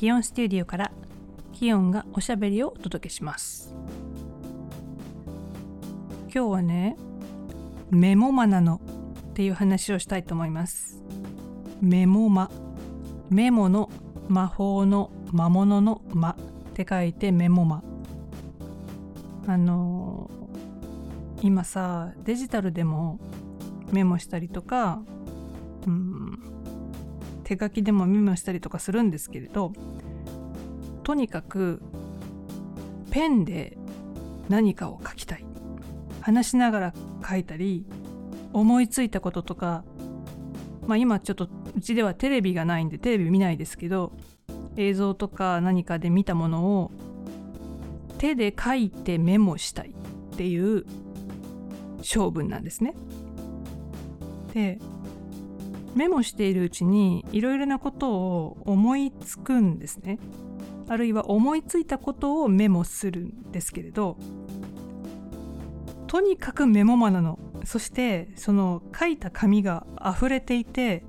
気温スタジオから気温がおしゃべりをお届けします。今日はねメモマなのっていう話をしたいと思います。メモマメモの魔法の魔物の魔って書いてメモマ。あのー、今さデジタルでもメモしたりとか、うん、手書きでもメモしたりとかするんですけれどとにかくペンで何かを書きたい話しながら書いたり思いついたこととかまあ今ちょっとうちではテレビがないんでテレビ見ないですけど映像とか何かで見たものを手で書いてメモしたいっていう性分なんですね。でメモしているうちにいろいろなことを思いつくんですね。あるいは思いついたことをメモするんですけれどとにかくメモマなのそしてその書いた紙が溢れていて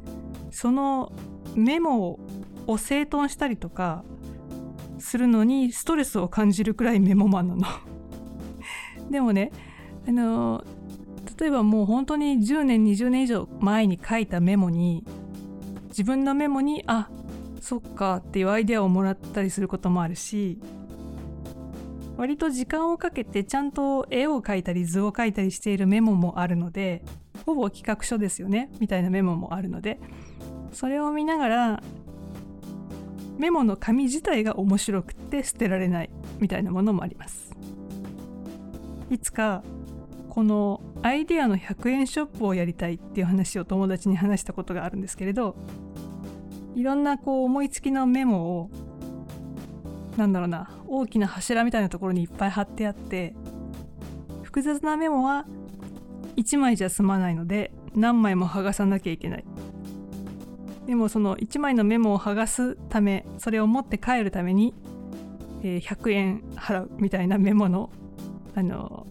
そのメモを整頓したりとかするのにストレスを感じるくらいメモマなの でもねあの例えばもう本当に10年20年以上前に書いたメモに自分のメモにあそっかっていうアイデアをもらったりすることもあるし割と時間をかけてちゃんと絵を描いたり図を描いたりしているメモもあるのでほぼ企画書ですよねみたいなメモもあるのでそれを見ながらメモの紙自体が面白くて捨てられないみたいなものもあります。いつかこのアイデアの100円ショップをやりたいっていう話を友達に話したことがあるんですけれどいろんなこう思いつきのメモをなんだろうな大きな柱みたいなところにいっぱい貼ってあって複雑なメモは1枚じゃ済まないので何枚も剥がさなきゃいけない。でもその1枚のメモを剥がすためそれを持って帰るために、えー、100円払うみたいなメモのあの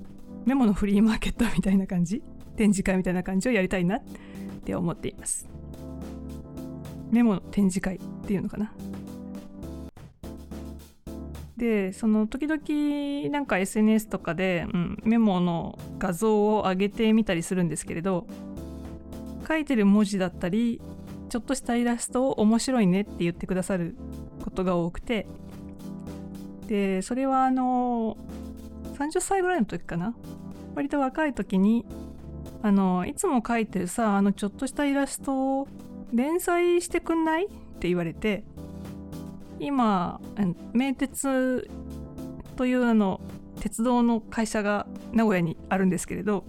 メモのフリーマーケットみたいな感じ？展示会みたいな感じをやりたいなって思っています。メモの展示会っていうのかな？でその時々なんか SNS とかで、うん、メモの画像を上げてみたりするんですけれど書いてる文字だったりちょっとしたイラストを面白いねって言ってくださることが多くてでそれはあの30歳ぐらいの時かな。割と若い時にあのいつも描いてるさあのちょっとしたイラストを連載してくんない？って言われて今名鉄というあの鉄道の会社が名古屋にあるんですけれど、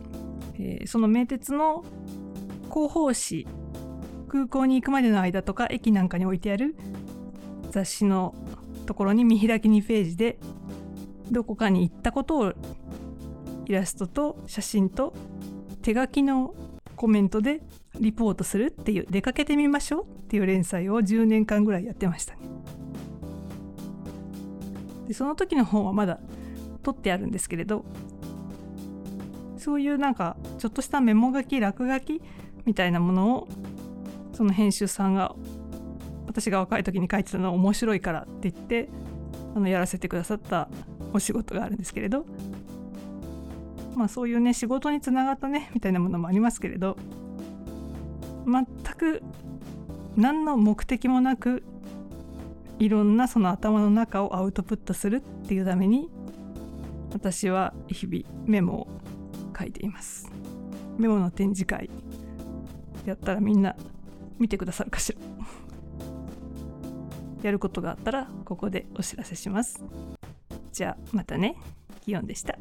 えー、その名鉄の広報誌空港に行くまでの間とか駅なんかに置いてある雑誌のところに見開き2ページでどこかに行ったことをイラストと写真と手書きのコメントでリポートするっていう出かけてみましょうっていう連載を10年間ぐらいやってましたね。でその時の本はまだ取ってあるんですけれどそういうなんかちょっとしたメモ書き落書きみたいなものをその編集さんが私が若い時に書いてたのは面白いからって言ってあのやらせてくださったお仕事があるんですけれど。まあそういうね仕事につながったねみたいなものもありますけれど。全く何の目的もなくいろんなその頭の中をアウトプットするっていうために私は日々メモを書いています。メモの展示会やったらみんな見てくださるかしら。やることがあったらここでお知らせします。じゃあまたね。キヨンでした。